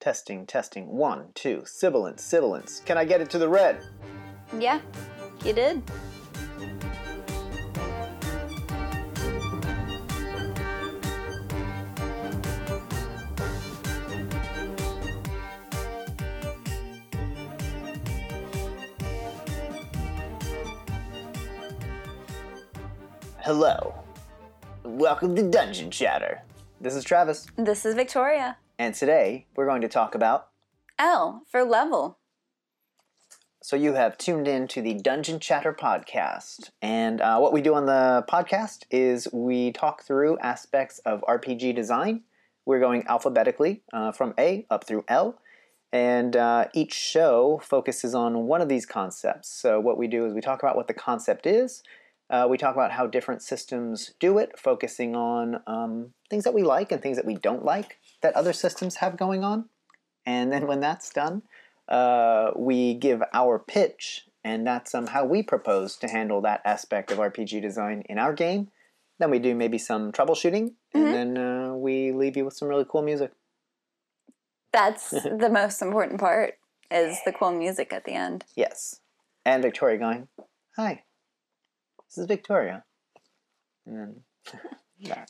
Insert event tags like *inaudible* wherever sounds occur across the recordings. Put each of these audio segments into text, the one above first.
Testing, testing. One, two. Sibilance, sibilance. Can I get it to the red? Yeah, you did. Hello. Welcome to Dungeon Chatter. This is Travis, This is Victoria. And today we're going to talk about. L for level. So, you have tuned in to the Dungeon Chatter podcast. And uh, what we do on the podcast is we talk through aspects of RPG design. We're going alphabetically uh, from A up through L. And uh, each show focuses on one of these concepts. So, what we do is we talk about what the concept is, uh, we talk about how different systems do it, focusing on um, things that we like and things that we don't like that other systems have going on. And then when that's done, uh, we give our pitch, and that's um, how we propose to handle that aspect of RPG design in our game. Then we do maybe some troubleshooting, and Mhm. then uh, we leave you with some really cool music. That's *laughs* the most important part is the cool music at the end. Yes. And Victoria going, Hi, this is Victoria. And then.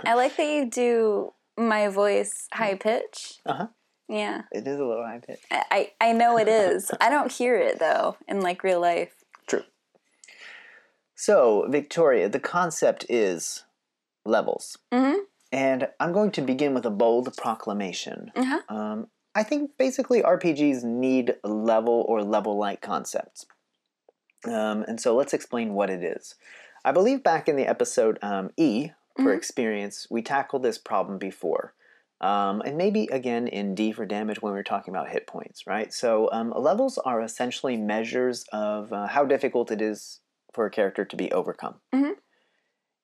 *laughs* I like that you do my voice high pitch. Uh-huh. Yeah. It is a little high pitch. I, I I know it *laughs* is. I don't hear it though in like real life. True. So, Victoria, the concept is levels. Mm-hmm. And I'm going to begin with a bold proclamation. Uh-huh. Um, I think basically RPGs need level or level like concepts. Um, and so let's explain what it is. I believe back in the episode um, E for Mhm. experience, we tackled this problem before. Um, and maybe again in D for damage when we were talking about hit points, right? So um, levels are essentially measures of uh, how difficult it is for a character to be overcome. Mhm.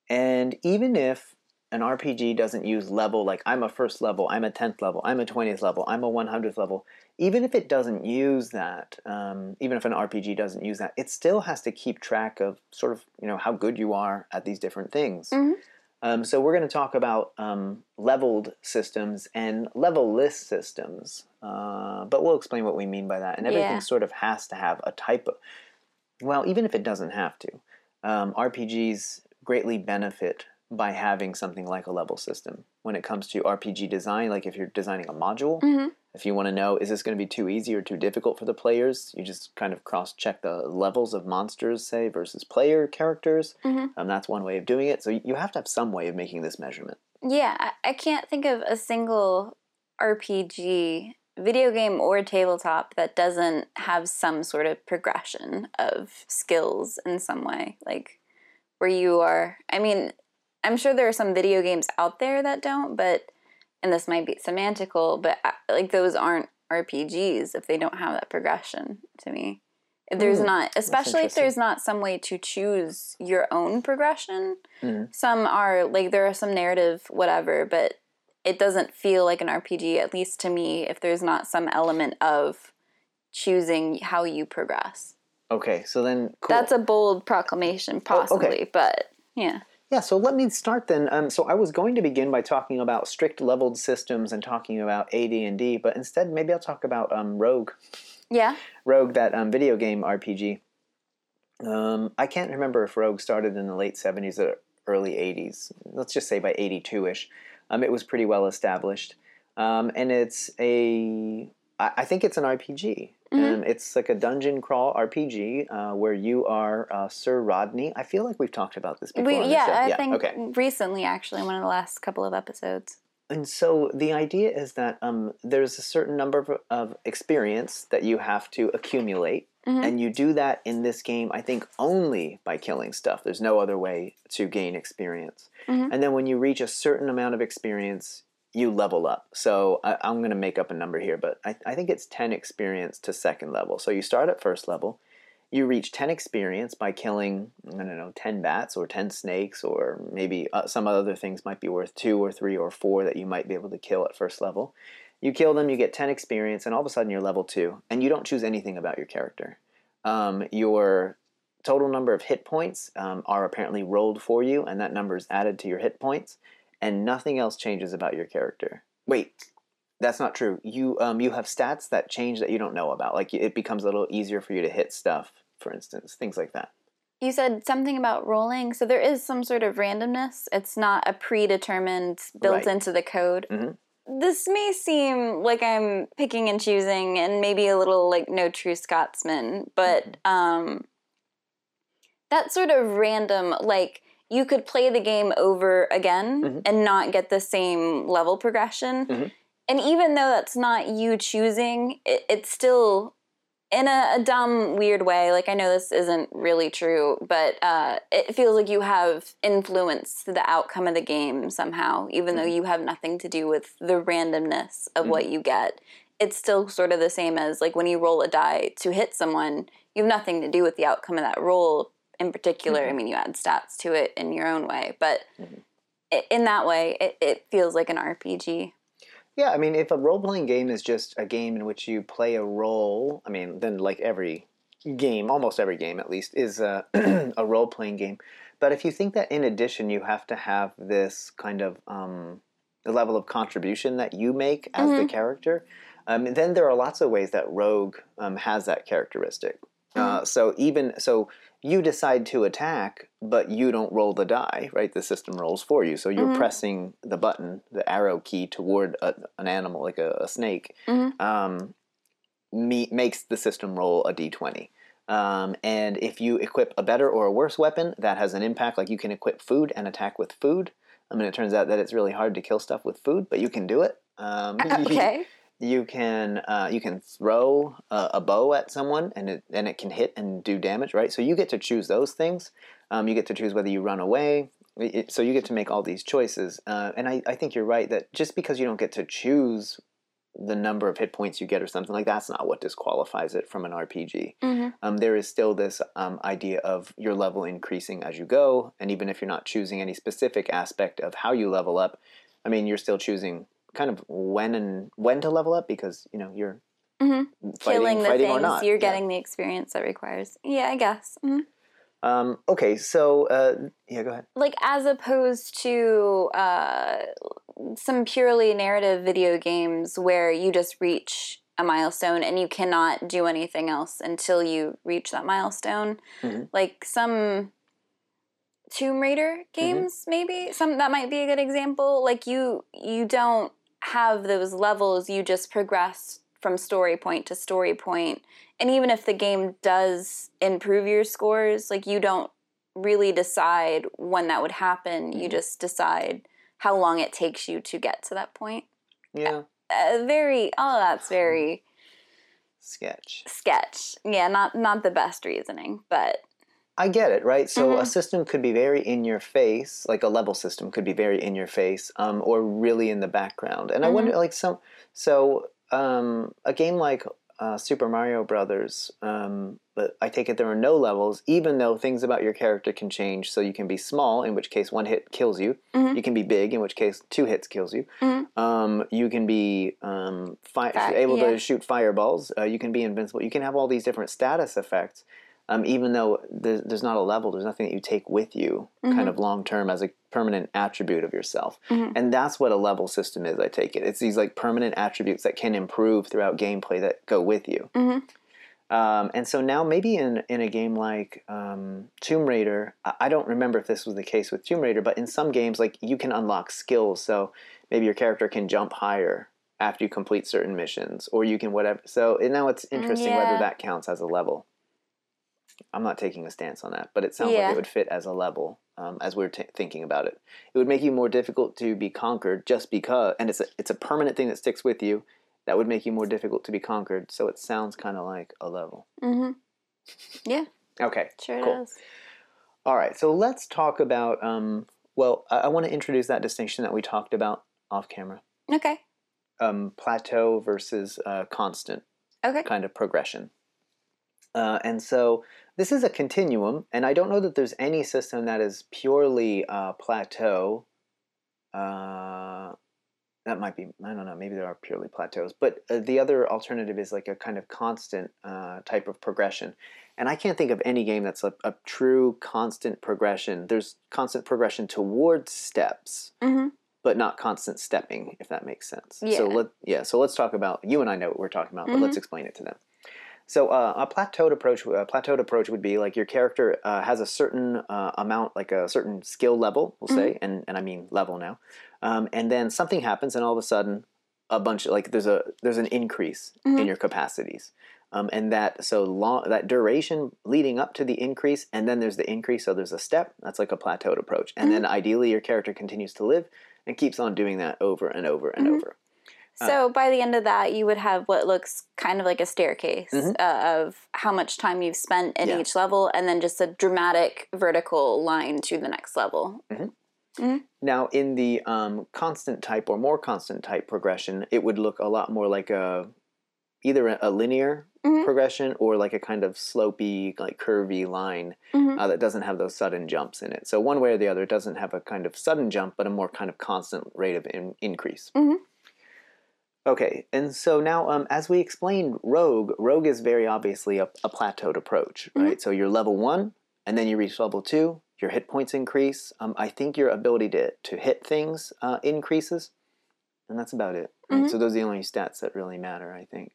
And even if an RPG doesn't use level, like I'm a first level, I'm a 10th level, I'm a 20th level, I'm a 100th level, even if it doesn't use that, um, even if an RPG doesn't use that, it still has to keep track of sort of, you know, how good you are at these different things. Mhm. Um, so we're going to talk about um, leveled systems and level-less systems, uh, but we'll explain what we mean by that. And everything Yeah. sort of has to have a type of, well, even if it doesn't have to, um, RPGs greatly benefit by having something like a level system. When it comes to RPG design, like if you're designing a module, Mm-hmm. If you want to know is this going to be too easy or too difficult for the players, you just kind of cross check the levels of monsters, say, versus player characters. Mhm. Um, that's one way of doing it. So you have to have some way of making this measurement. Yeah, I can't think of a single RPG, video game or tabletop that doesn't have some sort of progression of skills in some way. Like where you are, I mean, I'm sure there are some video games out there that don't, but, and this might be semantical, but uh, like those aren't RPGs if they don't have that progression to me. If there's Hmm, not, especially if there's not some way to choose your own progression, Mhm. some are like there are some narrative whatever but it doesn't feel like an rpg at least to me if there's not some element of choosing how you progress Okay, so then cool. that's a bold proclamation possibly but yeah Yeah, so let me start then. Um, so I was going to begin by talking about strict leveled systems and talking about AD&D, but instead maybe I'll talk about um, Rogue. yeah Rogue, that um, video game RPG. Um, I can't remember if Rogue started in the late 70s or early 80s. Let's just say by 82 ish. Um, it was pretty well established. Um, and it's a, I, I think it's an RPG. Mhm. Um, it's like a dungeon crawl RPG uh, where you are uh, Sir Rodney. I feel like we've talked about this before. we, yeah i think Okay. recently actually one of the last couple of episodes And so the idea is that um, there's a certain number of, of experience that you have to accumulate, Mhm. and you do that in this game. I think only by killing stuff. There's no other way to gain experience. Mhm. And then when you reach a certain amount of experience, you level up. So I, I'm going to make up a number here, but I, I think it's 10 experience to second level. So you start at first level. You reach 10 experience by killing, I don't know, 10 bats or 10 snakes, or maybe uh, some other things might be worth two or three or four that you might be able to kill at first level. You kill them, you get 10 experience, and all of a sudden you're level two, and you don't choose anything about your character. Um, your total number of hit points um, are apparently rolled for you, and that number is added to your hit points, and nothing else changes about your character. Wait, That's not true. You um you have stats that change that you don't know about. Like it becomes a little easier for you to hit stuff, for instance, things like that. You said something about rolling, so there is some sort of randomness. It's not a predetermined built Right. into the code. Mhm. This may seem like I'm picking and choosing and maybe a little like no true Scotsman, but um that sort of random like you could play the game over again Mhm. and not get the same level progression. Mhm. And even though that's not you choosing, it, it's still in a, a dumb, weird way. Like I know this isn't really true, but uh, it feels like you have influence to the outcome of the game somehow, even though you have nothing to do with the randomness of what you get. It's still sort of the same as like when you roll a die to hit someone, you have nothing to do with the outcome of that roll in particular. I mean, you add stats to it in your own way, but i in that way, it, it feels like an RPG. Yeah, I mean, if a role playing game is just a game in which you play a role, I mean, then like every game, almost every game at least, is a, *clears throat* a role playing game. But if you think that in addition you have to have this kind of um, the level of contribution that you make as the character, um, then there are lots of ways that Rogue um, has that characteristic. Uh, so even so, you decide to attack, but you don't roll the die, right? The system rolls for you. So you're pressing the button, the arrow key toward a, an animal like a, a snake, um, me, makes the system roll a d20. Um, and if you equip a better or a worse weapon, that has an impact. Like you can equip food and attack with food. I mean, it turns out that it's really hard to kill stuff with food, but you can do it. Um, *laughs* Okay. You can uh, you can throw a, a bow at someone and it and it can hit and do damage, right? So you get to choose those things. Um, you get to choose whether you run away. It- so you get to make all these choices. Uh, and I, I think you're right that just because you don't get to choose the number of hit points you get or something like that's not what disqualifies it from an RPG. Mhm. Um, there is still this um, idea of your level increasing as you go, and even if you're not choosing any specific aspect of how you level up, I mean, you're still choosing kind of when and when to level up because you know you're Mhm. fighting, Killing the fighting or things, not. you're Yeah. getting the experience that requires. Yeah, I guess. Mhm. Um, okay, so uh, yeah, go ahead. like as opposed to uh, some purely narrative video games where you just reach a milestone and you cannot do anything else until you reach that milestone Mhm. like some tomb raider games maybe some that might be a good example like you you don't have those levels you just progress from story point to story point. And even if the game does improve your scores like you don't really decide when that would happen. You Mhm. just decide how long it takes you to get to that point. Yeah, uh, very oh that's very *laughs* sketch. sketch. Yeah not not the best reasoning but I get it, right? So a Mhm. system could be very in your face, like a level system could be very in your face, um, or really in the background. And I Mhm. wonder, like some, so um, a game like uh, Super Mario Brothers, um, but I take it there are no levels, even though things about your character can change. So you can be small, in which case one hit kills you. Mhm. You can be big, in which case two hits kills you. Mhm. Um, you can be um, fi- Fat, able yeah. to shoot fireballs. Uh, you can be invincible. You can have all these different status effects um, even though there's, there's not a level, there's nothing that you take with you Mm-hmm. kind of long term as a permanent attribute of yourself. Mhm. And that's what a level system is, I take it. It's these like permanent attributes that can improve throughout gameplay that go with you. Mhm. Um, and so now maybe in, in a game like um, Tomb Raider, I, I don't remember if this was the case with Tomb Raider, but in some games, like you can unlock skills. So maybe your character can jump higher after you complete certain missions, or you can whatever. So now it's interesting yeah. whether that counts as a level. I'm not taking a stance on that, but it sounds like it would fit as a level um, as we're t- thinking about it. It would make you more difficult to be conquered just because, and it's a, it's a permanent thing that sticks with you. That would make you more difficult to be conquered. So it sounds kind of like a level. Mm-hmm. Yeah, Okay, sure cool. it is. All right, so let's talk about. Um, well, I, I want to introduce that distinction that we talked about off camera: Okay. um, plateau versus uh, constant Okay. kind of progression. Uh, and so this is a continuum, and I don't know that there's any system that is purely uh, plateau. Uh, that might be I don't know. Maybe there are purely plateaus, but uh, the other alternative is like a kind of constant uh, type of progression. And I can't think of any game that's a, a true constant progression. There's constant progression towards steps, Mhm. but not constant stepping, if that makes sense. Yeah. So let yeah. So let's talk about you and I know what we're talking about, but let's explain it to them. So uh, a plateaued approach, a plateaued approach would be like your character uh, has a certain uh, amount, like a certain skill level, we'll say, and and I mean level now, um, and then something happens, and all of a sudden, a bunch like there's a there's an increase in your capacities. Um, and that so long that duration leading up to the increase, and then there's the increase. So there's a step. That's like a plateaued approach, and then ideally your character continues to live and keeps on doing that over and over and over. So by the end of that, you would have what looks kind of like a staircase uh, of how much time you've spent in Yeah. each level, and then just a dramatic vertical line to the next level. Now, in the um, constant type or more constant type progression, it would look a lot more like a either a, linear Mhm. progression or like a kind of slopy, like curvy line Mhm. uh, that doesn't have those sudden jumps in it. So one way or the other, it doesn't have a kind of sudden jump, but a more kind of constant rate of in- increase. Okay, and so now, um, as we explained, Rogue, Rogue is very obviously a, a plateaued approach, right? So you're level one, and then you reach level two, your hit points increase. Um, I think your ability to, to hit things uh, increases, and that's about it. right? So those are the only stats that really matter, I think.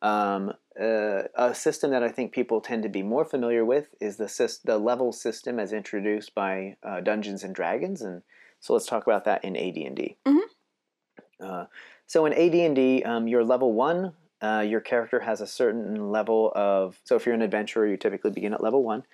Um, uh, a system that I think people tend to be more familiar with is the the level system as introduced by uh, Dungeons and Dragons, and so let's talk about that in AD&D. Uh, so in AD&D, um, you're level one. Uh, your character has a certain level of. So if you're an adventurer, you typically begin at level one,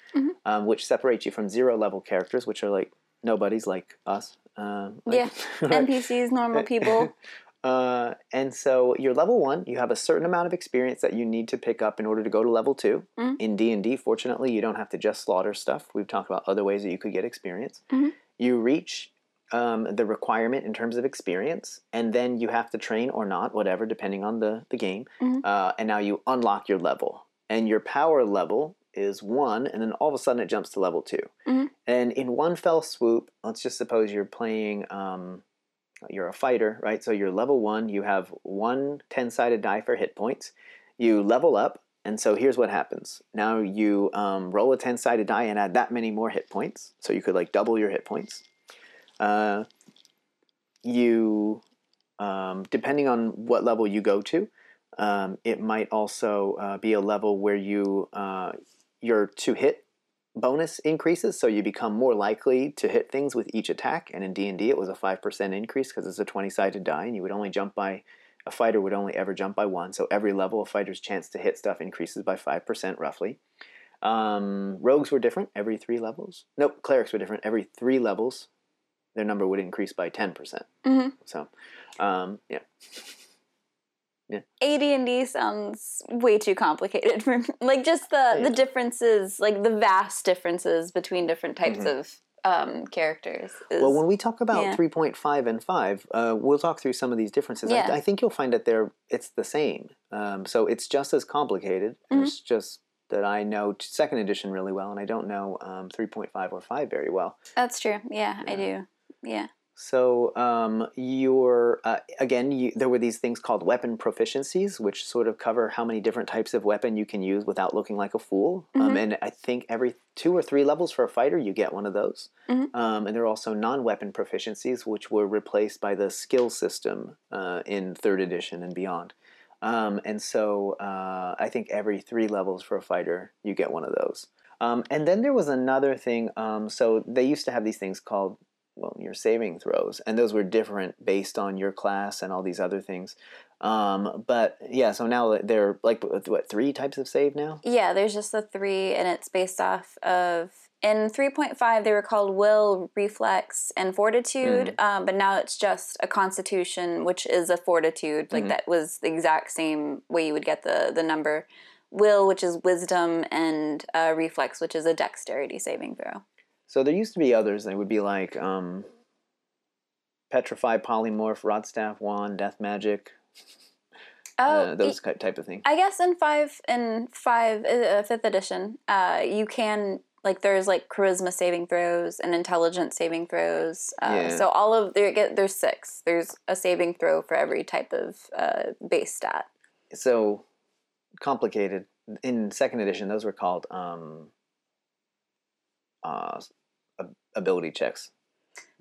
um, which separates you from zero level characters, which are like nobodies like us. Um, like- Yeah, *laughs* NPCs, normal people. *laughs* uh, and so you're level one. You have a certain amount of experience that you need to pick up in order to go to level 2 Mhm. In D and D, fortunately, you don't have to just slaughter stuff. We've talked about other ways that you could get experience. Mhm. You reach um, the requirement in terms of experience, and then you have to train or not, whatever, depending on the the game. Mhm. Uh, and now you unlock your level, and your power level is one, and then all of a sudden it jumps to level 2 Mhm. And in one fell swoop, let's just suppose you're playing. Um, you're a fighter, right? So you're level one. You have one 10 sided die for hit points. You level up. And so here's what happens. Now you um, roll a 10 sided die and add that many more hit points. So you could like double your hit points. Uh, you, um, depending on what level you go to, um, it might also uh, be a level where you uh, your to hit bonus increases, so you become more likely to hit things with each attack. And in D and D, it was a five percent increase because it's a twenty-sided die, and you would only jump by a fighter would only ever jump by one. So every level, a fighter's chance to hit stuff increases by five percent roughly. Um, rogues were different every three levels. Nope, clerics were different every three levels. Their number would increase by ten percent. Mhm. So, um, yeah. AD&D sounds way too complicated for me. like just the Yeah. the differences, like the vast differences between different types of um, characters. Is, Mm-hmm. Well, when we talk about Yeah. 3.5 and 5, uh, we'll talk through some of these differences. Yeah. I, I think you'll find that they're it's the same. Um, so it's just as complicated. Mm-hmm. It's just that I know second edition really well, and I don't know um, 3.5 or 5 very well. that's true. Yeah, I do. Yeah. So um, your uh, again, you, there were these things called weapon proficiencies, which sort of cover how many different types of weapon you can use without looking like a fool. Um, and I think every two or three levels for a fighter, you get one of those. Mhm. Um, and there are also non-weapon proficiencies, which were replaced by the skill system uh, in third edition and beyond. Um, and so uh, I think every three levels for a fighter, you get one of those. Um, and then there was another thing. Um, so they used to have these things called well, your saving throws, and those were different based on your class and all these other things. Um, but yeah, so now they're like what three types of save now? Yeah, there's just the three, and it's based off of. In 3.5, they were called will, reflex, and fortitude, um, but now it's just a constitution, which is a fortitude. Like that was the exact same way you would get the, the number. Will, which is wisdom, and uh, reflex, which is a dexterity saving throw. So there used to be others. They would be like um, petrify, polymorph, rod staff, wand, death magic, Oh, uh, those type of thing. I guess in five in five uh, fifth edition, uh, you can like there's like charisma saving throws and intelligence saving throws. Uh, Yeah. So all of there get there's six. There's a saving throw for every type of uh, base stat. So complicated. In second edition, those were called um, uh, ability checks.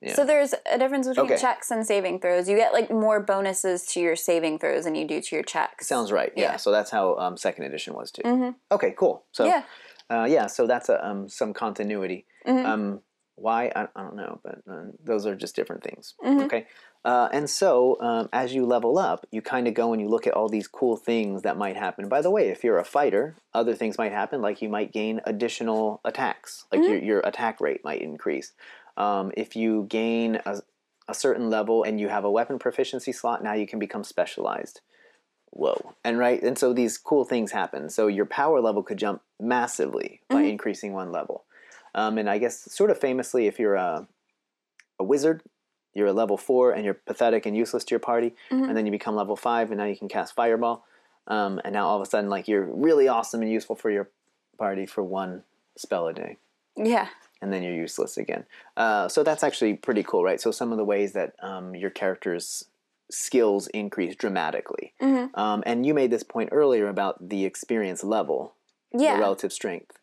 Yeah. So there's a difference between Okay. checks and saving throws. You get like more bonuses to your saving throws than you do to your checks. Sounds right. Yeah. Yeah. So that's how um, second edition was too. hmm Okay, cool. So Yeah. uh, yeah, so that's a, um, some continuity. Mhm. Um, why I, I don't know, but uh, those are just different things. Mhm. Okay, uh, and so um, as you level up, you kind of go and you look at all these cool things that might happen. By the way, if you're a fighter, other things might happen, like you might gain additional attacks, like your your attack rate might increase. Um, if you gain a, a certain level and you have a weapon proficiency slot, now you can become specialized whoa and right and so these cool things happen so your power level could jump massively by Mhm. increasing one level um, and i guess sort of famously if you're a, a wizard you're a level four and you're pathetic and useless to your party Mhm. and then you become level five and now you can cast fireball um, and now all of a sudden like you're really awesome and useful for your party for one spell a day Yeah. and then you're useless again. Uh, so that's actually pretty cool, right? So some of the ways that um, your character's skills increase dramatically. hmm Um, and you made this point earlier about the experience level, Yeah. the relative strength.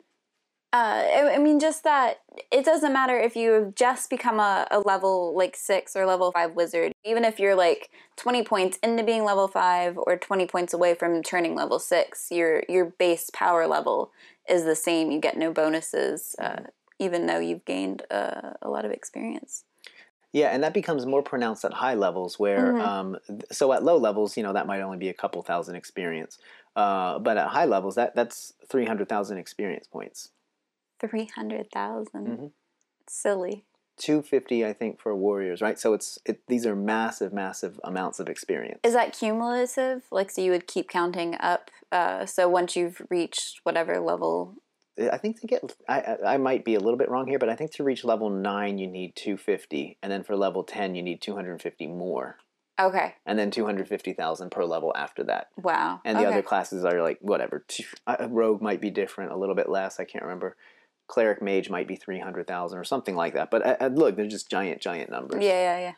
Uh, I, I mean, just that it doesn't matter if you've just become a, a level like six or level five wizard. Even if you're like twenty points into being level five or twenty points away from turning level six, your your base power level is the same. You get no bonuses, uh, even though you've gained uh, a lot of experience. Yeah, and that becomes more pronounced at high levels where, Mhm. um, so at low levels, you know, that might only be a couple thousand experience. Uh, but at high levels, that that's 300,000 experience points. Three hundred Mhm. Silly. 250, I think, for warriors, right? So it's it, these are massive, massive amounts of experience. Is that cumulative? Like, so you would keep counting up. Uh, so once you've reached whatever level I think to get, I, I might be a little bit wrong here, but I think to reach level nine you need 250, and then for level 10 you need 250 more, Okay. and then 250,000 per level after that. Wow. And the okay. other classes are like whatever. Rogue might be different, a little bit less. I can't remember. Cleric mage might be 300,000 or something like that. But uh, uh, look, they're just giant, giant numbers. Yeah, yeah, yeah.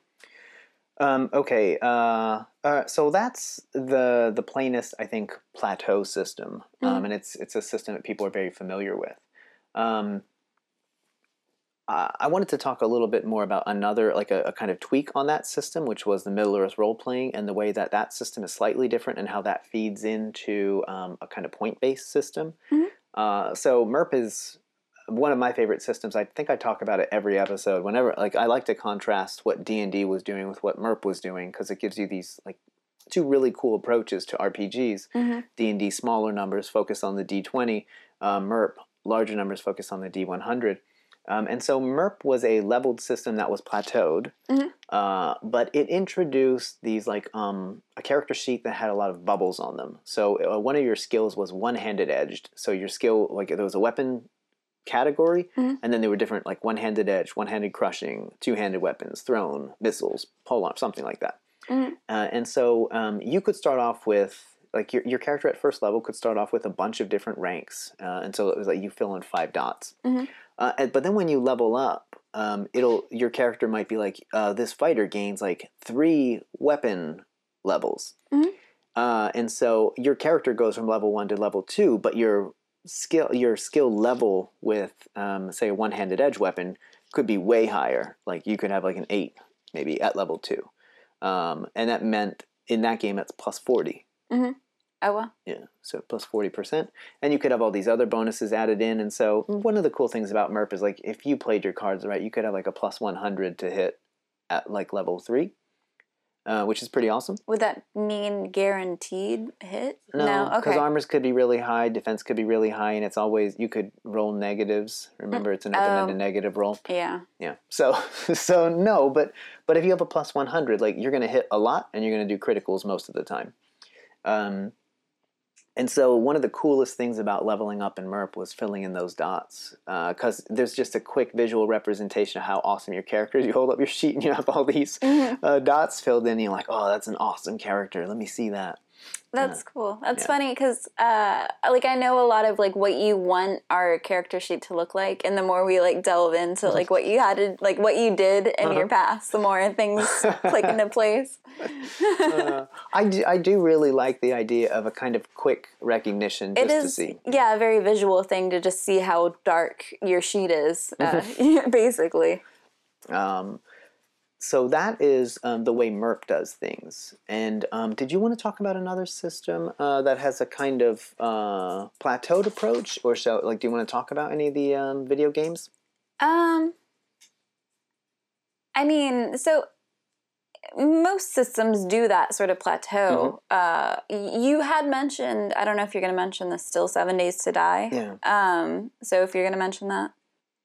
Um, okay, uh, uh, so that's the the plainest, I think, plateau system, um, Mhm. and it's it's a system that people are very familiar with. Um, I wanted to talk a little bit more about another, like a, a kind of tweak on that system, which was the Middle Earth role playing, and the way that that system is slightly different, and how that feeds into um, a kind of point based system. Mhm. Uh, so MERP is one of my favorite systems. I think I talk about it every episode. Whenever, like, I like to contrast what D and D was doing with what MERP was doing because it gives you these like two really cool approaches to RPGs. hmm D and D smaller numbers focus on the D twenty. Uh, MERP larger numbers focus on the D one hundred. Um, and so MERP was a leveled system that was plateaued, Mhm. uh, but it introduced these like um, a character sheet that had a lot of bubbles on them. So uh, one of your skills was one-handed edged. So your skill, like there was a weapon category, Mhm. and then there were different like one-handed edge, one-handed crushing, two-handed weapons, thrown, missiles, polearm, something like that. Mhm. Uh, and so um, you could start off with like your, your character at first level could start off with a bunch of different ranks, uh, and so it was like you fill in five dots. Mhm. Uh, and, but then when you level up, um, it'll your character might be like uh, this fighter gains like three weapon levels, Mhm. uh, and so your character goes from level one to level two, but your skill your skill level with um, say a one-handed edge weapon could be way higher. Like you could have like an eight maybe at level two, um, and that meant in that game that's plus forty. mm-hmm. Oh well. Yeah, so plus forty percent, and you could have all these other bonuses added in. And so one of the cool things about MERP is like if you played your cards right, you could have like a plus one hundred to hit at like level three, uh, which is pretty awesome. Would that mean guaranteed hit? No, because Okay. armors could be really high, defense could be really high, and it's always you could roll negatives. Remember, it's an open-ended Oh. negative roll. yeah. Yeah. So *laughs* so no, but but if you have a plus one hundred, like you're gonna hit a lot and you're gonna do criticals most of the time. Um, and so one of the coolest things about leveling up in MERP was filling in those dots because there's just a quick visual representation of how awesome your character is. You hold up your sheet and you have all these Mhm. uh, dots filled in. And you're like, oh, that's an awesome character. Let me see that. That's cool. That's Yeah. funny because, uh, like, I know a lot of like what you want our character sheet to look like, and the more we like delve into like what you had to, like what you did in Uh-huh. your past, the more things *laughs* click into place. Uh, I, do, I do really like the idea of a kind of quick recognition just It to see. yeah, a very visual thing to just see how dark your sheet is, uh, *laughs* basically. Um, so that is um, the way MERP does things. And um, did you want to talk about another system uh, that has a kind of uh, plateaued approach, or so? Like, do you want to talk about any of the um, video games? Um, I mean, so most systems do that sort of plateau. Uh, you had mentioned, I don't know if you're going to mention the still seven days to die. Yeah. Um, so if you're going to mention that,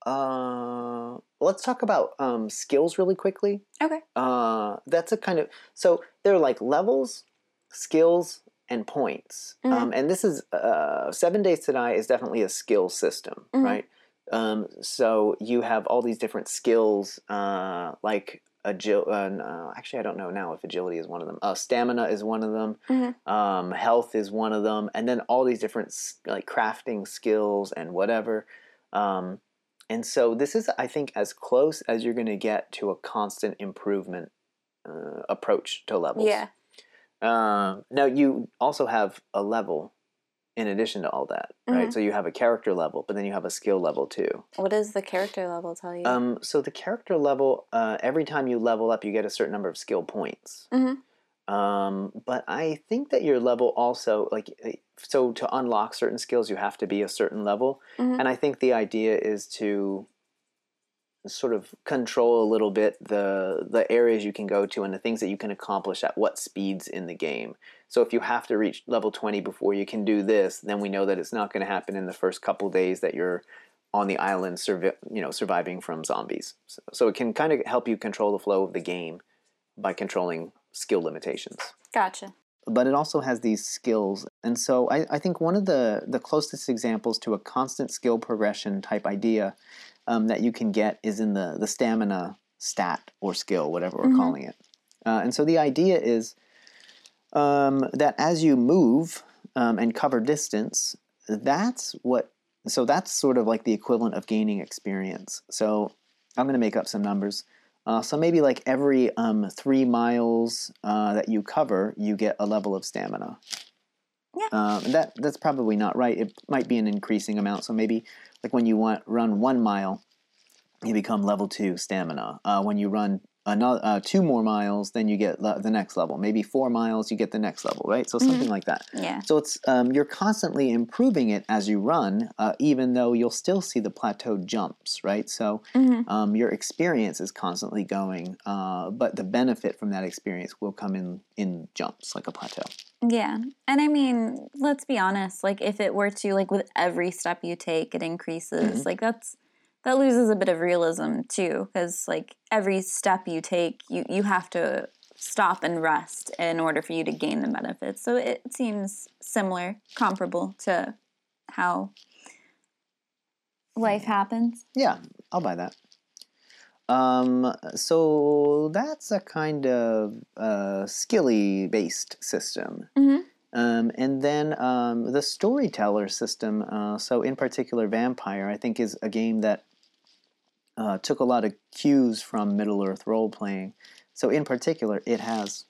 Uh, let's talk about um, skills really quickly. okay. Uh, that's a kind of so there are like levels, skills, and points. Mhm. Um, and this is uh, Seven Days to Die is definitely a skill system, Mhm. right? Um, so you have all these different skills, uh, like agility. Uh, no, actually, I don't know now if agility is one of them. Uh, stamina is one of them. Mhm. Um, health is one of them, and then all these different like crafting skills and whatever. Um, and so this is, I think, as close as you're going to get to a constant improvement uh, approach to levels. Yeah. Um, now you also have a level in addition to all that, right? Mhm. So you have a character level, but then you have a skill level too. What does the character level tell you? Um, so the character level, uh, every time you level up, you get a certain number of skill points. Mhm. Um, but I think that your level also, like, eh, so to unlock certain skills, you have to be a certain level. Mhm. And I think the idea is to sort of control a little bit the the areas you can go to and the things that you can accomplish at what speeds in the game. So if you have to reach level 20 before you can do this, then we know that it's not going to happen in the first couple days that you're on the island survi- you know surviving from zombies. So, so it can kind of help you control the flow of the game by controlling skill limitations gotcha. but it also has these skills. And so I, I think one of the, the closest examples to a constant skill progression type idea um, that you can get is in the, the stamina stat or skill, whatever we're Mhm. calling it. Uh, and so the idea is um, that as you move um, and cover distance, that's what, so that's sort of like the equivalent of gaining experience. So I'm going to make up some numbers. Uh, so maybe like every um, three miles uh, that you cover, you get a level of stamina. Yeah. Um, that that's probably not right. It might be an increasing amount. So maybe like when you want run one mile, you become level two stamina. Uh, when you run another uh, two more miles, then you get le- the next level. Maybe four miles, you get the next level. Right. So something like that. Yeah. So it's um, you're constantly improving it as you run, uh, even though you'll still see the plateau jumps, right? So hmm um, your experience is constantly going, uh, but the benefit from that experience will come in in jumps, like a plateau. Yeah. And I mean, let's be honest, like if it were to like with every step you take it increases, Mhm. like that's that loses a bit of realism too cuz like every step you take you you have to stop and rest in order for you to gain the benefits. So it seems similar, comparable to how life happens. Yeah, I'll buy that. Um, so that's a kind of uh, skilly based system. Mhm. Um, and then um, the storyteller system, uh, so in particular, Vampire, I think is a game that uh, took a lot of cues from Middle Earth role playing. So in particular, it has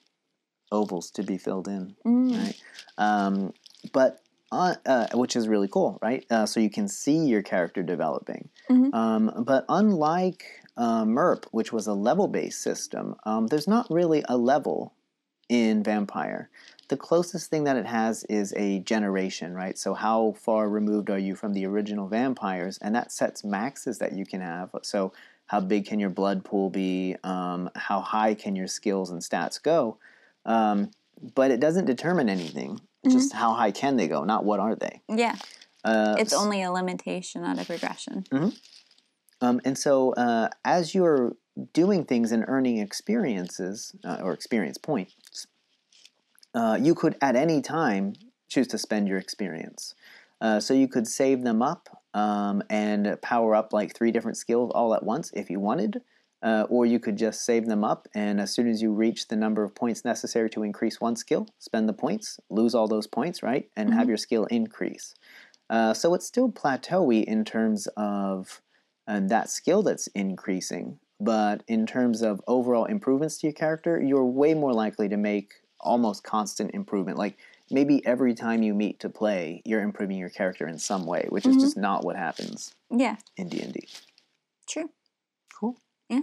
ovals to be filled in, Mm. right? Um, but uh, uh, which is really cool, right? Uh, so you can see your character developing. Mhm. Um, but unlike uh, MERP, which was a level-based system, um, there's not really a level in Vampire. The closest thing that it has is a generation, right? So how far removed are you from the original vampires? And that sets maxes that you can have. So how big can your blood pool be? Um, how high can your skills and stats go? Um, but it doesn't determine anything. It's Just how high can they go, not what are they. Yeah. Uh, It's only a limitation, not a progression. Um, and so, uh, as you're doing things and earning experiences uh, or experience points, uh, you could at any time choose to spend your experience. Uh, so you could save them up um, and power up like three different skills all at once if you wanted. Uh, or you could just save them up, and as soon as you reach the number of points necessary to increase one skill, spend the points, lose all those points, right, and have your skill increase. Uh, so it's still plateauy in terms of and that skill that's increasing. But in terms of overall improvements to your character, you're way more likely to make almost constant improvement. Like maybe every time you meet to play, you're improving your character in some way, which is Mhm. just not what happens Yeah. in D and D. True. Cool. Yeah.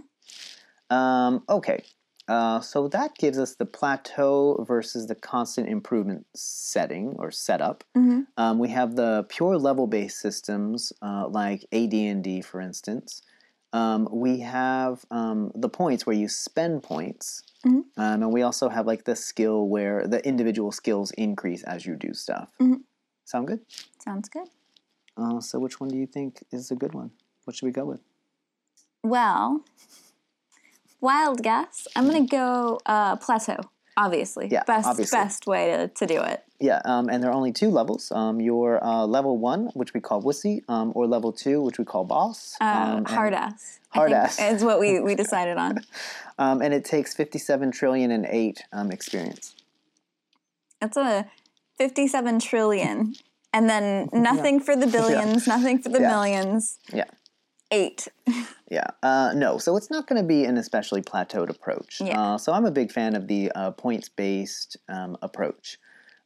Um, okay, uh, so that gives us the plateau versus the constant improvement setting or setup. Mhm. Um, we have the pure level-based systems uh, like AD&D, for instance. Um, we have um, the points where you spend points, Mhm. um, and we also have like the skill where the individual skills increase as you do stuff. Mhm. Sound good? Sounds good. Uh, so which one do you think is a good one? What should we go with? Well, wild guess. I'm gonna go uh, plateau. Obviously, Yeah, best obviously. best way to, to do it. Yeah, um, and there are only two levels. Um, your uh, level one, which we call wussy, um, or level two, which we call boss. Uh, um, hard ass. Hard ass. is what we, we *laughs* decided on. *laughs* Um, and it takes fifty-seven trillion and eight um, experience. It's a 57 trillion, and then *laughs* nothing for the billions, nothing for the Yeah. millions. Yeah. Eight. Yeah, uh, no. So it's not going to be an especially plateaued approach. Yeah. Uh, so I'm a big fan of the uh, points-based um, approach,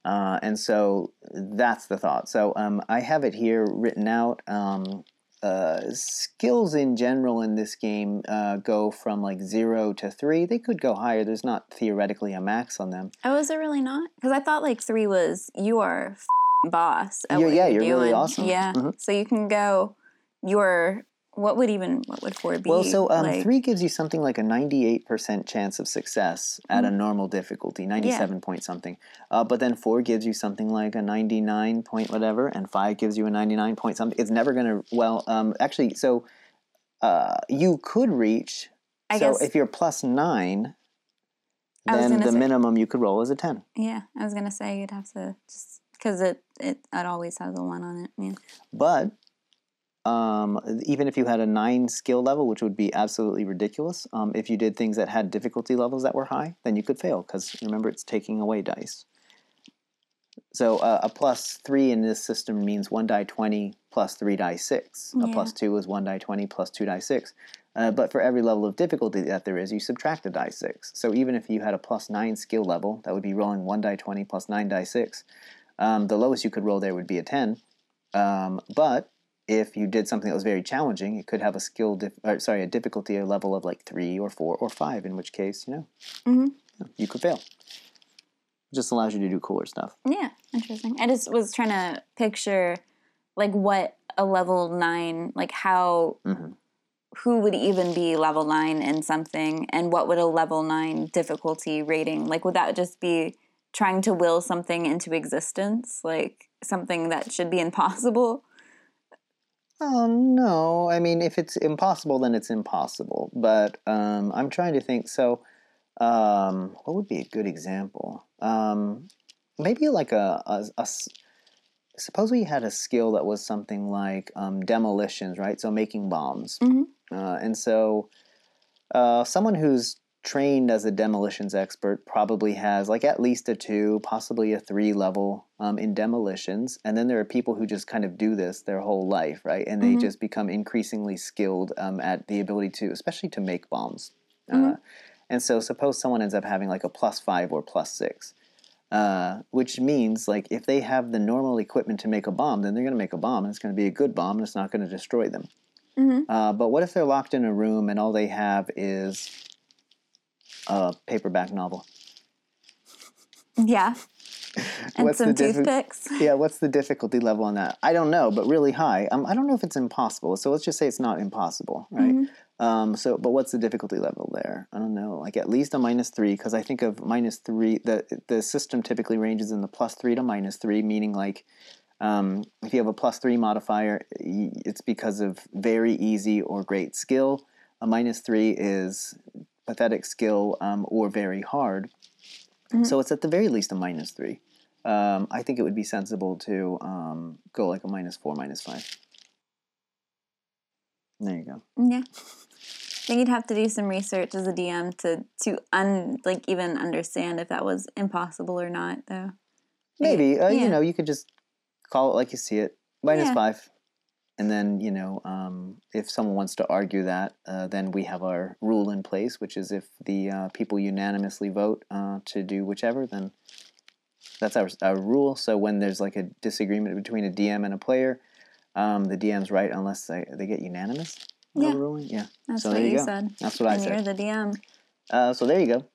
uh, and so that's the thought. So um, I have it here written out. Um, uh, skills in general in this game uh, go from like zero to three. They could go higher. There's not theoretically a max on them. Oh, is it really not? Because I thought like three was you are f***ing boss. At Yeah, what yeah, you're, you're really doing. awesome. Yeah. Mhm. So you can go your what would even what would four be? Well, so um, like, three gives you something like a 98% chance of success at a Mm-hmm. normal difficulty, 97 point something. Uh, but then four gives you something like a 99 point whatever, and five gives you a 99 point something. It's never going to, well, um, actually, so uh, you could reach, I so guess- if you're plus nine, then the say- minimum you could roll is a 10. Yeah, I was gonna say you'd have to just because it, it it always has a one on it. Yeah. But um, even if you had a nine skill level, which would be absolutely ridiculous, um, if you did things that had difficulty levels that were high, then you could fail because remember it's taking away dice. So uh, a plus three in this system means one die twenty plus three die six. A plus two is one die twenty plus two die six. Uh, but for every level of difficulty that there is, you subtract a die six. So even if you had a plus nine skill level, that would be rolling one die twenty plus nine die six. Um, the lowest you could roll there would be a ten. Um, but if you did something that was very challenging, it could have a skill, dif- or, sorry, a difficulty or level of like three or four or five. In which case, you know, Mhm. you could fail. It just allows you to do cooler stuff. Yeah, interesting. I just was trying to picture like what a level nine, like how Mhm. who would even be level nine in something, and what would a level nine difficulty rating like? Would that just be trying to will something into existence, like something that should be impossible? Oh no! I mean, if it's impossible, then it's impossible. But um, I'm trying to think. So, um, what would be a good example? Um, maybe like a Suppose we had a skill that was something like um, demolitions, right? So making bombs, Mhm. uh, and so uh, someone who's trained as a demolitions expert probably has like at least a two, possibly a three level um, in demolitions. And then there are people who just kind of do this their whole life, right? And they Mhm. just become increasingly skilled um, at the ability to, especially to make bombs. Uh, Mhm. and so suppose someone ends up having like a plus five or plus six. Uh, which means like if they have the normal equipment to make a bomb, then they're going to make a bomb, and it's going to be a good bomb, and it's not going to destroy them. Mhm. Uh, but what if they're locked in a room and all they have is a paperback novel? Yeah, *laughs* and What's some diffi- toothpicks. Yeah, what's the difficulty level on that? I don't know, but really high. Um, I don't know if it's impossible. So let's just say it's not impossible, right? Mhm. Um, so, but what's the difficulty level there? I don't know. Like at least a minus three, because I think of minus three. The the system typically ranges in the plus three to minus three, meaning like um, if you have a plus three modifier, it's because of very easy or great skill. A minus three is pathetic skill um, or very hard. Mhm. So it's at the very least a minus three. Um, I think it would be sensible to um, go like a minus four, minus five. There you go. Yeah. I think you'd have to do some research as a DM to to un like even understand if that was impossible or not, though. Maybe uh, yeah. you know you could just call it like you see it, minus Yeah. five, and then you know um, if someone wants to argue that, uh, then we have our rule in place, which is if the uh, people unanimously vote uh, to do whichever, then that's our, our rule. So when there's like a disagreement between a DM and a player, um, the DM's right unless they, they get unanimous. Yeah. Overruling? Yeah. That's So what there you you go. said. That's what I said. you're the DM. Uh, so there you go.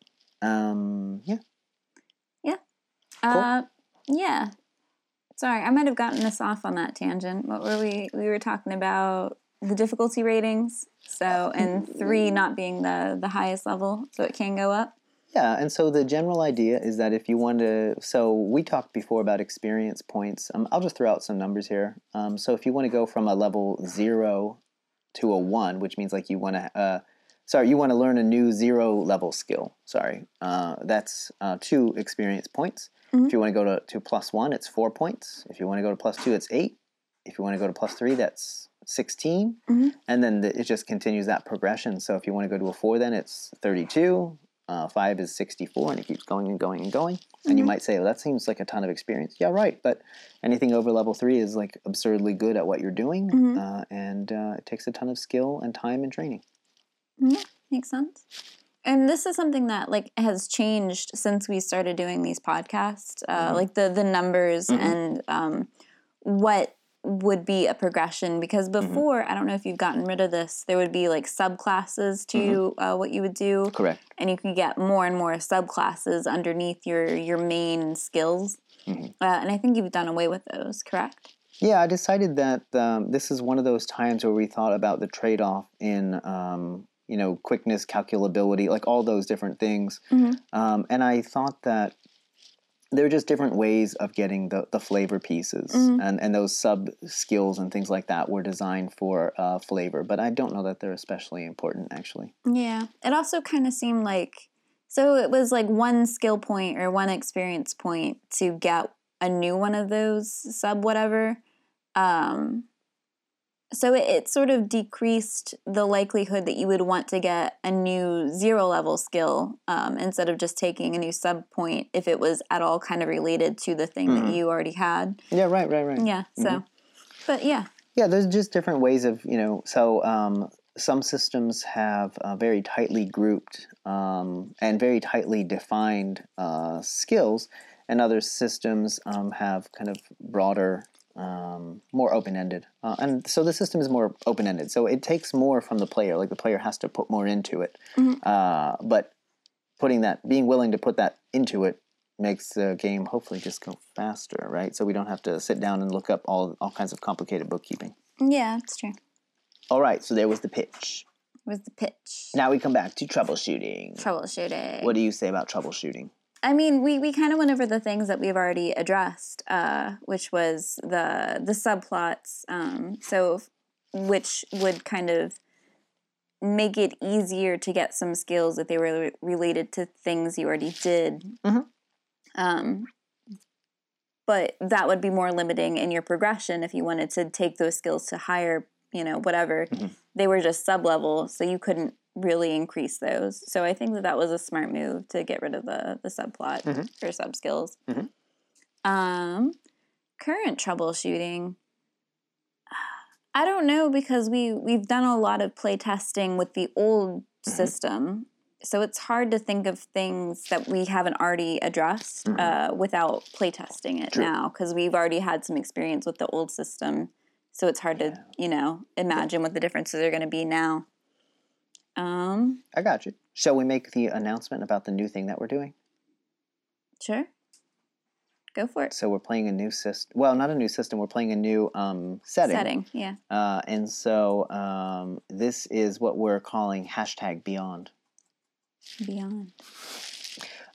Um, yeah. Uh, yeah. Sorry, I might have gotten us off on that tangent. What were we? We were talking about the difficulty ratings. So, and three not being the the highest level, so it can go up. Yeah, and so the general idea is that if you want to, so we talked before about experience points. Um, I'll just throw out some numbers here. Um, so if you want to go from a level zero to a one, which means like you want to, uh, sorry, you want to learn a new zero level skill. Sorry, uh, that's uh, two experience points. If you want to go to, to plus one, it's four points. If you want to go to plus two, it's eight. If you want to go to plus three, that's 16. Mhm. And then the, it just continues that progression. So if you want to go to a four, then it's 32. Uh, five is 64, and it keeps going and going and going. And you might say, well, that seems like a ton of experience. Yeah, right. But anything over level three is like absurdly good at what you're doing. Mhm. Uh, and uh, it takes a ton of skill and time and training. Yeah, makes sense. And this is something that like has changed since we started doing these podcasts. Uh, Mhm. Like the the numbers Mhm. and um, what would be a progression because Mm-hmm. before I don't know if you've gotten rid of this. There would be like subclasses to Mm-hmm. uh, what you would do, Correct. and you could get more and more subclasses underneath your your main skills. Mhm. Uh, and I think you've done away with those, correct? Yeah, I decided that um, this is one of those times where we thought about the trade off in, um, you know, quickness, calculability, like all those different things. Mhm. Um, and I thought that there are just different ways of getting the, the flavor pieces, Mhm. and, and those sub skills and things like that were designed for uh, flavor. But I don't know that they're especially important, actually. Yeah. It also kind of seemed like so it was like one skill point or one experience point to get a new one of those sub whatever. Um so it, it sort of decreased the likelihood that you would want to get a new zero level skill um, instead of just taking a new sub point if it was at all kind of related to the thing Mhm. that you already had. Yeah, right, right, right. Yeah. So, but yeah. Yeah, there's just different ways of, you know, so um, some systems have uh, very tightly grouped um, and very tightly defined uh, skills, and other systems um, have kind of broader, um, more open ended. Uh, and so the system is more open ended. So it takes more from the player, like the player has to put more into it. Mhm. Uh, but putting that, being willing to put that into it, makes the game hopefully just go faster, right? So we don't have to sit down and look up all all kinds of complicated bookkeeping. Yeah, that's true. All right, so there was the pitch. Was the pitch. Now we come back to troubleshooting. Troubleshooting. What do you say about troubleshooting? I mean, we, we kind of went over the things that we've already addressed, uh, which was the the subplots. Um, so, which would kind of make it easier to get some skills if they were re- related to things you already did. Mhm. Um, but that would be more limiting in your progression if you wanted to take those skills to higher, you know, whatever. Mhm. They were just sub level, so you couldn't really increase those. So I think that that was a smart move to get rid of the the subplot Mhm. for sub skills. Mhm. Um, current troubleshooting. I don't know because we we've done a lot of play testing with the old Mhm. system, so it's hard to think of things that we haven't already addressed Mhm. uh, without play testing it True. now because we've already had some experience with the old system. So it's hard to you know imagine what the differences are going to be now. Um, I got you. Shall we make the announcement about the new thing that we're doing? sure. Go for it. So we're playing a new system. Well, not a new system. We're playing a new um, setting. Setting, yeah. Uh, and so um, this is what we're calling hashtag Beyond. Beyond.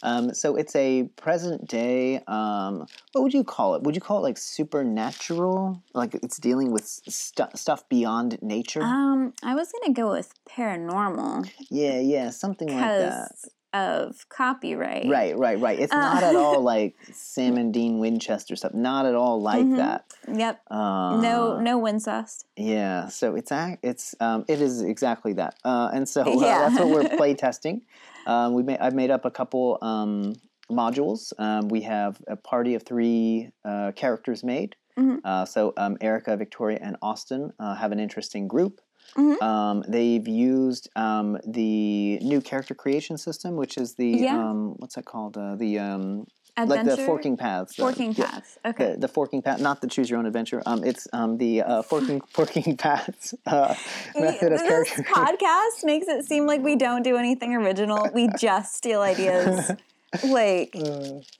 Um, so it's a present day. Um, what would you call it? Would you call it like supernatural? Like it's dealing with stu- stuff beyond nature? Um, I was gonna go with paranormal yeah, yeah, something like that. because of copyright. Right, right, right. It's Uh, not at all *laughs* like Sam and Dean Winchester stuff. Not at all like Mhm. that. Yep. Uh, no, no Wincest. Yeah, so it's it's um, it is exactly that, uh, and so *laughs* uh, Yeah. that's what we're *laughs* play testing. Um, we made I've made up a couple um, modules. Um, we have a party of three uh, characters made. Mhm. Uh, so um, Erica, Victoria, and Austin uh, have an interesting group. Mhm. Um, they've used um, the new character creation system, which is the Yeah. um, what's that called? Uh, the um, Adventure? like the forking paths. uh, Forking yeah, paths. Okay. The, the forking path, not the choose your own adventure. Um, it's um the uh, forking *laughs* forking paths uh, method of this podcast makes it seem like we don't do anything original. We just steal ideas, *laughs* like,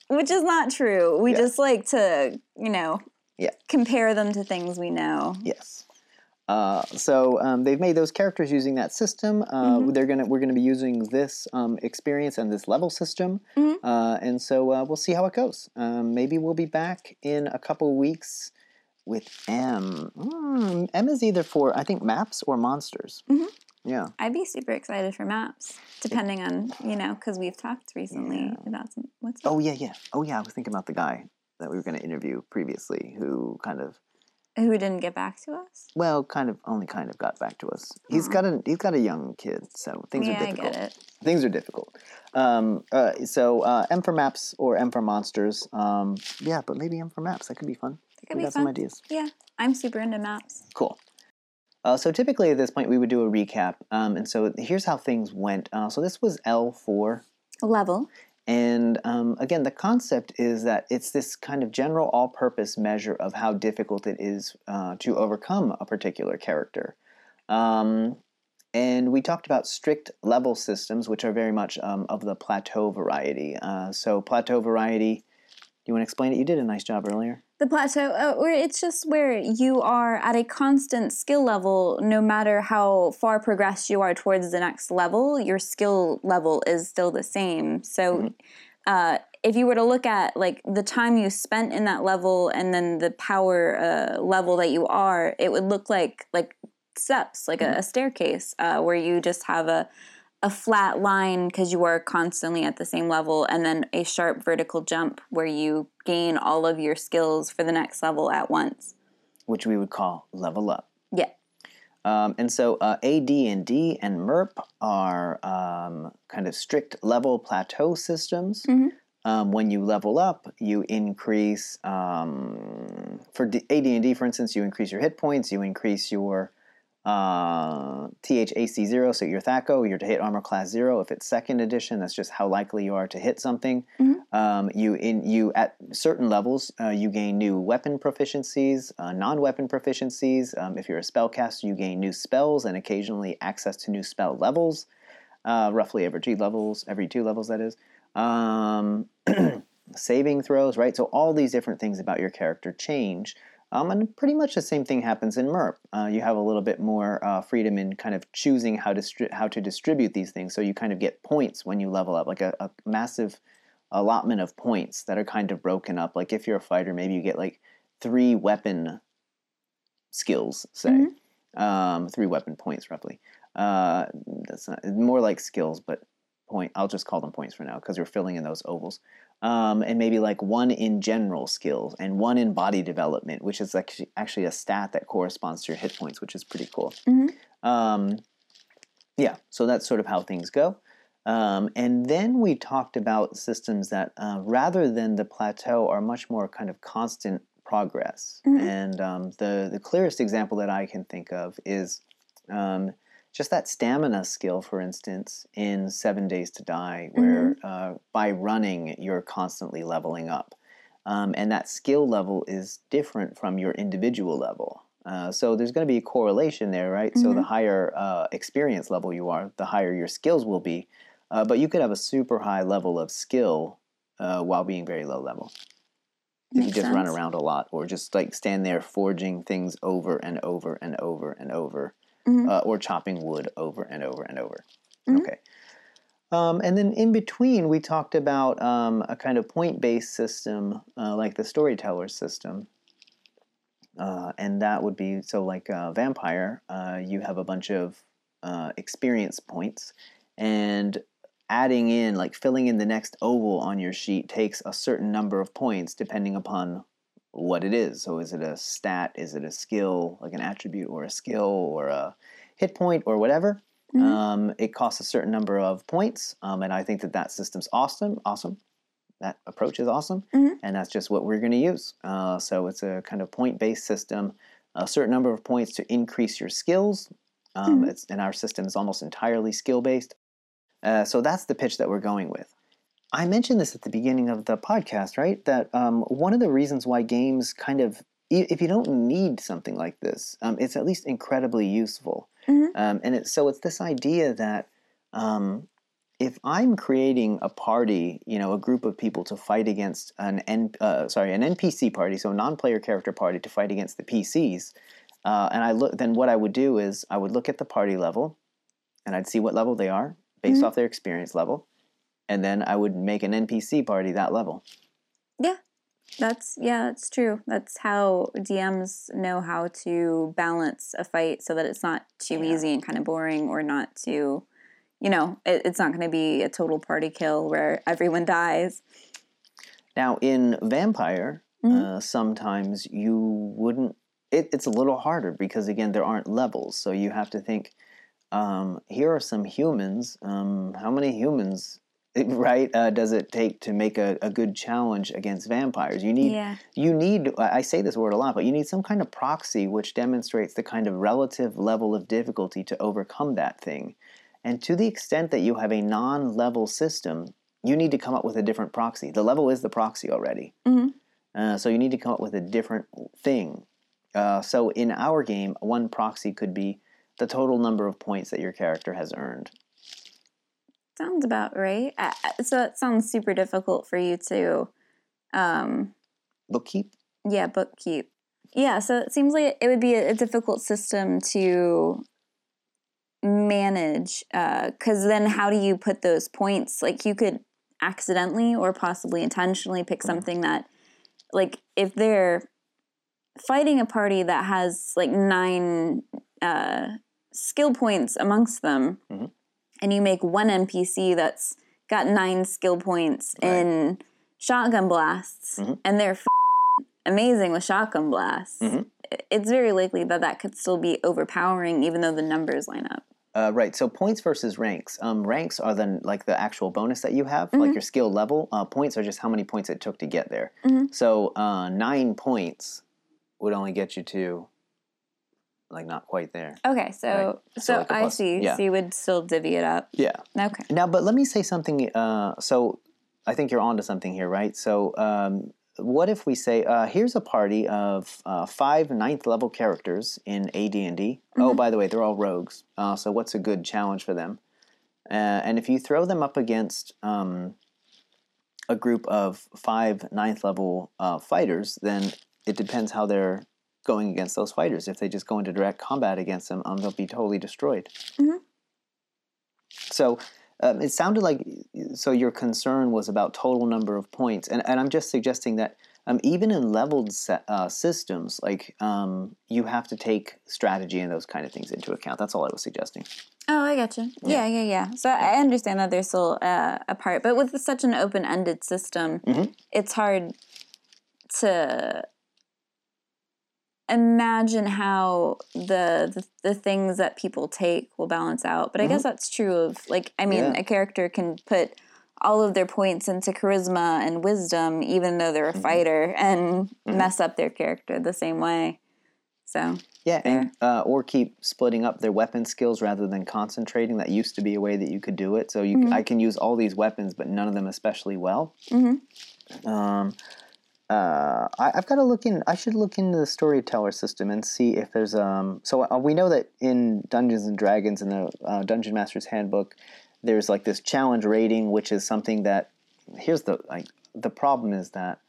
which is not true. We Yeah. just like to, you know, Yeah. compare them to things we know. Yes. Uh, so um, they've made those characters using that system. Uh, Mhm. They're gonna we're gonna be using this um, experience and this level system, Mhm. uh, and so uh, we'll see how it goes. Um, maybe we'll be back in a couple weeks with M. Mm, M is either for I think maps or monsters. Mhm. Yeah. I'd be super excited for maps, depending on you know, because we've talked recently Yeah. about some. What's Oh yeah, yeah. Oh yeah. I was thinking about the guy that we were going to interview previously, who kind of who didn't get back to us? well, kind of only kind of got back to us. He's got a he's got a young kid, so things yeah, are I difficult. get it. things are difficult. Um, uh, so uh, M for maps or M for monsters. Um, yeah, but maybe M for maps. That could be fun. That could we be got some ideas. Yeah, I'm super into maps. Cool. Uh, so typically at this point we would do a recap. Um, and so here's how things went. Uh, so this was L four. Level. And um, again, the concept is that it's this kind of general all purpose measure of how difficult it is uh, to overcome a particular character. Um, and we talked about strict level systems, which are very much um, of the plateau variety. Uh, so, plateau variety, you want to explain it? You did a nice job earlier. The plateau, uh, where it's just where you are at a constant skill level, no matter how far progressed you are towards the next level, your skill level is still the same. So, uh, if you were to look at like the time you spent in that level and then the power uh, level that you are, it would look like like steps, like a, a staircase, uh, where you just have a a flat line because you are constantly at the same level, and then a sharp vertical jump where you gain all of your skills for the next level at once. which we would call level up. Yeah. Um, and so uh, AD and D and MERP are um, kind of strict level plateau systems. Mhm. Um, when you level up, you increase um, for AD and D, for instance, you increase your hit points, you increase your uh, THAC zero, so your THACO, you're to hit armor class zero. If it's second edition, that's just how likely you are to hit something. Mhm. Um, you in you at certain levels, uh, you gain new weapon proficiencies, uh, non-weapon proficiencies. Um, if you're a spellcaster, you gain new spells and occasionally access to new spell levels. Uh, roughly every two levels, every two levels that is. Um, *clears throat* saving throws, right? So all these different things about your character change. Um, and pretty much the same thing happens in MERP. Uh, you have a little bit more uh, freedom in kind of choosing how to how to distribute these things. So you kind of get points when you level up, like a, a massive allotment of points that are kind of broken up. Like if you're a fighter, maybe you get like three weapon skills, say, Mhm. um, three weapon points roughly. Uh, that's not more like skills, but point. I'll just call them points for now because you're filling in those ovals. Um, and maybe like one in general skills and one in body development, which is actually actually a stat that corresponds to your hit points, which is pretty cool. Mhm. Um, yeah, so that's sort of how things go. Um, and then we talked about systems that, uh, rather than the plateau, are much more kind of constant progress. Mhm. And um, the the clearest example that I can think of is um, just that stamina skill, for instance, in Seven Days to Die, where uh, by running you're constantly leveling up, um, and that skill level is different from your individual level. Uh, so there's going to be a correlation there, right? So the higher uh, experience level you are, the higher your skills will be. Uh, but you could have a super high level of skill uh, while being very low level. If you Makes just run around a lot, or just like stand there forging things over and over and over and over, Mhm. uh, or chopping wood over and over and over. Mhm. Okay. Um, and then in between, we talked about um, a kind of point based system, uh, like the storyteller system. Uh, and that would be so, like uh, Vampire, uh, you have a bunch of uh, experience points, and adding in, like filling in the next oval on your sheet, takes a certain number of points depending upon what it is. So, is it a stat? Is it a skill, like an attribute, or a skill, or a hit point, or whatever? Mhm. Um, it costs a certain number of points, um, and I think that that system's awesome. Awesome. That approach is awesome, Mhm. and that's just what we're going to use. Uh, so it's a kind of point-based system. A certain number of points to increase your skills. Um, Mhm. It's and our system is almost entirely skill-based. Uh, so that's the pitch that we're going with. I mentioned this at the beginning of the podcast, right? That um, one of the reasons why games kind of, if you don't need something like this, um, it's at least incredibly useful. Mhm. Um, and it, so it's this idea that um, if I'm creating a party, you know, a group of people to fight against an N, uh, sorry, an NPC party, so a non-player character party to fight against the PCs, uh, and I look, then what I would do is I would look at the party level, and I'd see what level they are based Mhm. off their experience level, and then I would make an NPC party that level. Yeah. That's yeah, that's true. That's how DMs know how to balance a fight so that it's not too Yeah. easy and kind of boring, or not too, you know, it, it's not going to be a total party kill where everyone dies. Now in Vampire, Mhm. uh, sometimes you wouldn't. It, it's a little harder because again there aren't levels, so you have to think. Um, here are some humans. Um, how many humans, *laughs* right? Uh, does it take to make a, a good challenge against vampires? You need Yeah. you need i say this word a lot but you need some kind of proxy which demonstrates the kind of relative level of difficulty to overcome that thing and to the extent that you have a non-level system you need to come up with a different proxy the level is the proxy already Mhm. uh, so you need to come up with a different thing uh, so in our game one proxy could be the total number of points that your character has earned Sounds about right. Uh, uh, so it sounds super difficult for you to, um, bookkeep yeah, bookkeep. Yeah, so it seems like it would be a, a difficult system to manage because then how do you put those points? Like you could accidentally or possibly intentionally pick something that, like, if they're fighting a party that has like nine uh, skill points amongst them, Mhm. And you make one NPC that's got nine skill points Right. in shotgun blasts, Mhm. and they're f- amazing with shotgun blasts. Mhm. It's very likely that that could still be overpowering, even though the numbers line up. Uh, right. So points versus ranks. Um, ranks are then like the actual bonus that you have, like your skill level. Uh, points are just how many points it took to get there. Mhm. So uh, nine points would only get you to, like, not quite there. Okay, so Right. so, So like I see. yeah. So you would still divvy it up. Yeah. Okay. Now, but let me say something. Uh, so I think you're onto something here, right? So um, what if we say, uh, here's a party of uh, five ninth level characters in AD&D. Oh, by the way, they're all rogues. Uh, so what's a good challenge for them? Uh, and if you throw them up against um, a group of five ninth level uh, fighters, then it depends how they're going against those fighters. If they just go into direct combat against them, um, they'll be totally destroyed. Mhm. So um, it sounded like so your concern was about total number of points, and, and I'm just suggesting that um, even in leveled se- uh, systems, like um, you have to take strategy and those kind of things into account. That's all I was suggesting. Oh, I gotcha. Yeah, yeah, yeah. So I understand that there's still uh, a part, but with such an open-ended system, Mhm. it's hard to imagine how the, the the things that people take will balance out. But I guess that's true of like I mean, Mm-hmm. Yeah. a character can put all of their points into charisma and wisdom, even though they're a Mm-hmm. fighter, and mess up their character the same way. So Yeah, and uh, or keep splitting up their weapon skills rather than concentrating. That used to be a way that you could do it. So you, I can use all these weapons, but none of them especially well. Mhm. Um, uh, I, I've got to look in. I should look into the storyteller system and see if there's um. So uh, we know that in Dungeons and Dragons in the uh, Dungeon Master's Handbook, there's like this challenge rating, which is something that here's the like the problem is that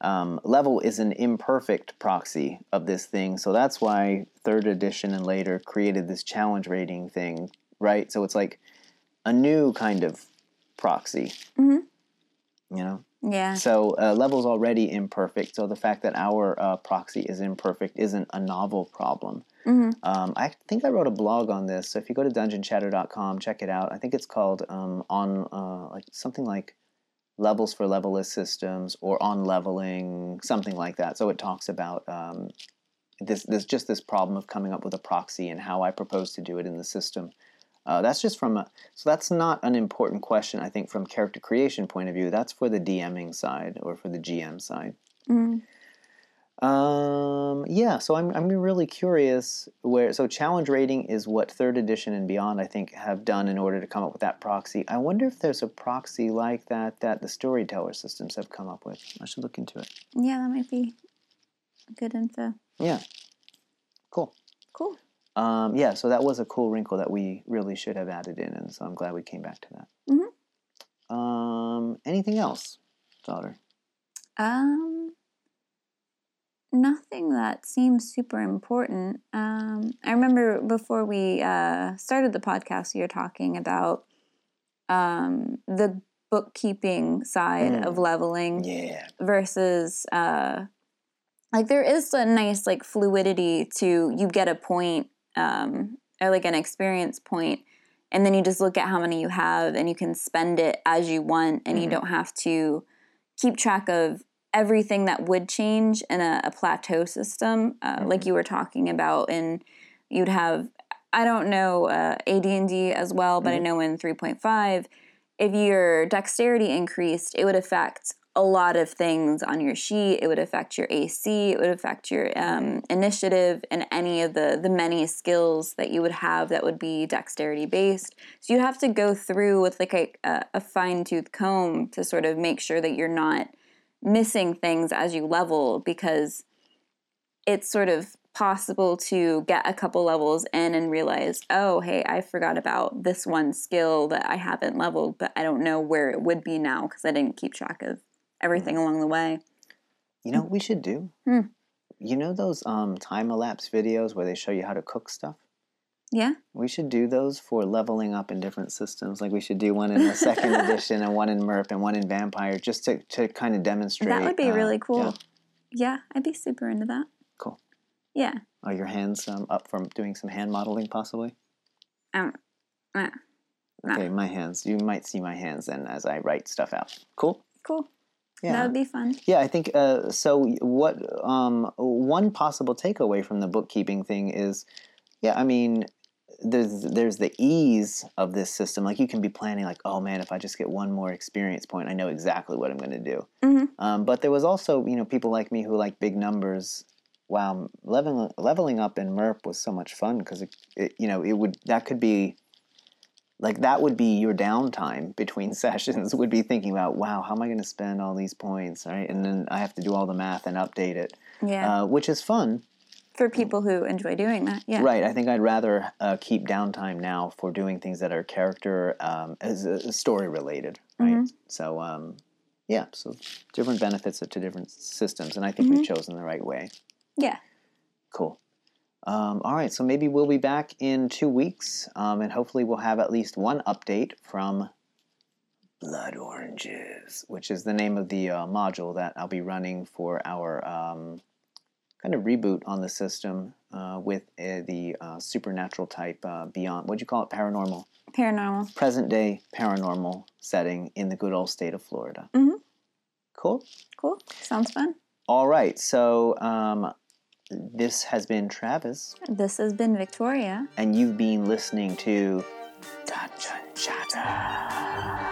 um, level is an imperfect proxy of this thing. So that's why third edition and later created this challenge rating thing, right? So it's like a new kind of proxy. Mhm. You know? Yeah, So uh, level's already imperfect. So the fact that our uh, proxy is imperfect isn't a novel problem. Mhm. Um, I think I wrote a blog on this. So if you go to dungeonchatter.com, check it out. I think it's called um, on uh, like something like levels for levelless systems or on leveling, something like that. So it talks about um, this, this just this problem of coming up with a proxy and how I propose to do it in the system. Uh, that's just from a so that's not an important question I think from character creation point of view. That's for the DMing side or for the GM side. Mhm. Um, yeah, so I'm I'm really curious where so challenge rating is what third edition and beyond I think have done in order to come up with that proxy. I wonder if there's a proxy like that that the storyteller systems have come up with. I should look into it. Yeah, that might be good info. Yeah. Cool. Cool. Um, yeah, so that was a cool wrinkle that we really should have added in, and so I'm glad we came back to that. Mhm. Um, anything else, daughter? Um, nothing that seems super important. Um, I remember before we uh, started the podcast, you were talking about um, the bookkeeping side Mm. of leveling Yeah. versus uh, like there is a nice like fluidity to you get a point um, or like an experience point and then you just look at how many you have and you can spend it as you want and you Mhm. don't have to keep track of everything that would change in a, a plateau system uh, like you were talking about and you'd have i don't know uh, ad&d as well but i Mhm. know in 3.5 if your dexterity increased it would affect a lot of things on your sheet. It would affect your ac it would affect your um, initiative and any of the the many skills that you would have that would be dexterity based. So you have to go through with like a, a, a fine-tooth comb to sort of make sure that you're not missing things as you level because it's sort of possible to get a couple levels in and realize, oh, hey, I forgot about this one skill that I haven't leveled, but I don't know where it would be now because I didn't keep track of everything along the way. You know what we should do? Hmm. You know those um, time elapse videos where they show you how to cook stuff? Yeah, We should do those for leveling up in different systems. Like we should do one in the second *laughs* edition and one in MERP and one in Vampire just to, to kind of demonstrate. that would be uh, really cool. yeah. Yeah. I'd be super into that. Cool. Yeah. Are your hands um, up from doing some hand modeling possibly? Um, uh, Nah. Okay, my hands. You might see my hands then as I write stuff out. Cool? cool. Yeah. That would be fun. Yeah, I think uh, so. What um, one possible takeaway from the bookkeeping thing is, yeah, I mean, there's there's the ease of this system. Like you can be planning, like, oh man, if I just get one more experience point, I know exactly what I'm going to do. Mhm. Um, but there was also, you know, people like me who like big numbers. Wow, leveling leveling up in MERP was so much fun because it, it, you know, it would that could be like that would be your downtime between *laughs* sessions would be thinking about wow how am i going to spend all these points right and then i have to do all the math and update it Yeah. uh, which is fun For people who enjoy doing that. Yeah. right i think i'd rather uh, keep downtime now for doing things that are character um, as uh, story related right so um, yeah so different benefits to different systems and i think we've chosen the right way Yeah. Cool. Um, all right, so maybe we'll be back in two weeks, um, and hopefully we'll have at least one update from Blood Oranges, which is the name of the uh, module that I'll be running for our um, kind of reboot on the system uh, with uh, the uh, supernatural type uh, beyond. What'd you call it? Paranormal. Paranormal. Present day paranormal setting in the good old state of Florida. Mhm. Cool. Cool. Sounds fun. All right, so um, this has been Travis. This has been Victoria. and you've been listening to Dungeon Chatter.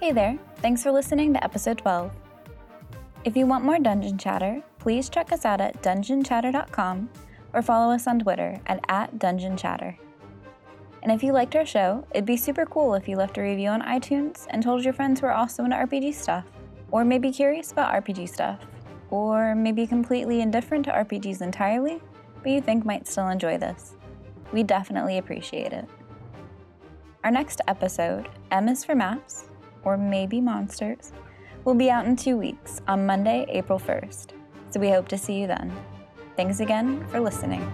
Hey there, thanks for listening to episode 12. If you want more Dungeon Chatter, please check us out at dungeonchatter.com or follow us on Twitter at, at dungeonchatter. And if you liked our show, it'd be super cool if you left a review on iTunes and told your friends who are also into RPG stuff, or maybe curious about RPG stuff, or maybe completely indifferent to RPGs entirely, but you think might still enjoy this. We definitely appreciate it. Our next episode, M is for Maps, or maybe Monsters, will be out in two weeks on Monday, April 1st. So we hope to see you then. Thanks again for listening.